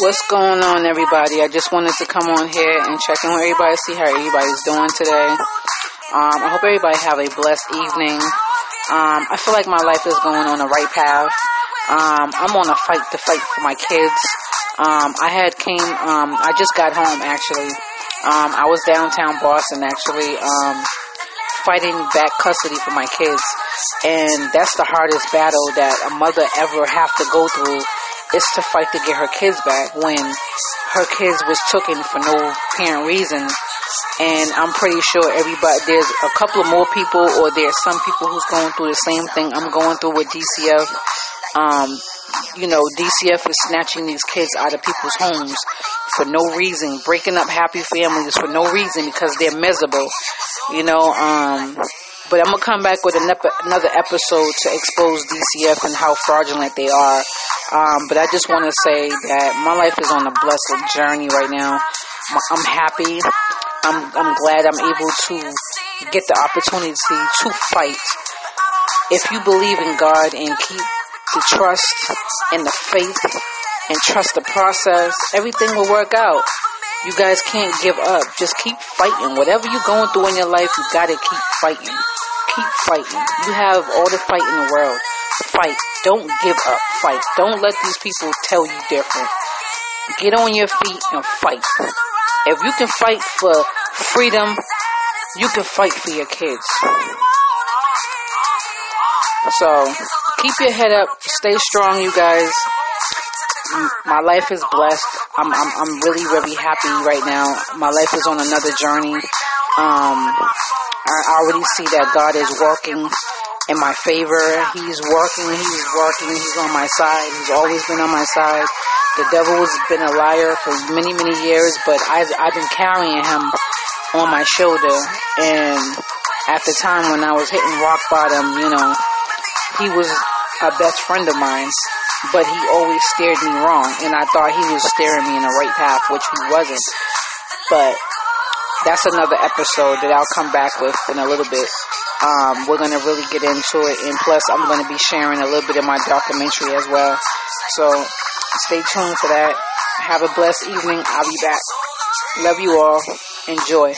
What's going on, everybody? I just wanted to come on here and check in with everybody, see how everybody's doing today. Um, I hope everybody have a blessed evening. Um, I feel like my life is going on the right path. Um, I'm on a fight to fight for my kids. Um, I had came, um, I just got home actually. Um, I was downtown Boston actually, fighting back custody for my kids. And that's the hardest battle that a mother ever have to go through is to fight to get her kids back when her kids was taken for no apparent reason. And I'm pretty sure everybody, there's a couple of more people or there's some people who's going through the same thing I'm going through with DCF. Um, you know, DCF is snatching these kids out of people's homes for no reason, breaking up happy families for no reason because they're miserable. You know, um, but I'm gonna come back with another episode to expose DCF and how fraudulent they are. Um, but I just want to say that my life is on a blessed journey right now. I'm happy. I'm I'm glad I'm able to get the opportunity to fight. If you believe in God and keep the trust and the faith and trust the process, everything will work out. You guys can't give up. Just keep fighting. Whatever you're going through in your life, you gotta keep fighting. Keep fighting. You have all the fight in the world. Fight. Don't give up. Fight. Don't let these people tell you different. Get on your feet and fight. If you can fight for freedom, you can fight for your kids. So, keep your head up. Stay strong, you guys. My life is blessed. I'm, I'm, I'm really, really happy right now. My life is on another journey. Um, I already see that God is working in my favor. He's working, he's working, he's on my side. He's always been on my side. The devil has been a liar for many, many years, but I've, I've been carrying him on my shoulder. And at the time when I was hitting rock bottom, you know, he was a best friend of mine, but he always steered me wrong. And I thought he was steering me in the right path, which he wasn't. But that's another episode that I'll come back with in a little bit. Um, we're going to really get into it. And plus, I'm going to be sharing a little bit of my documentary as well. So stay tuned for that. Have a blessed evening. I'll be back. Love you all. Enjoy.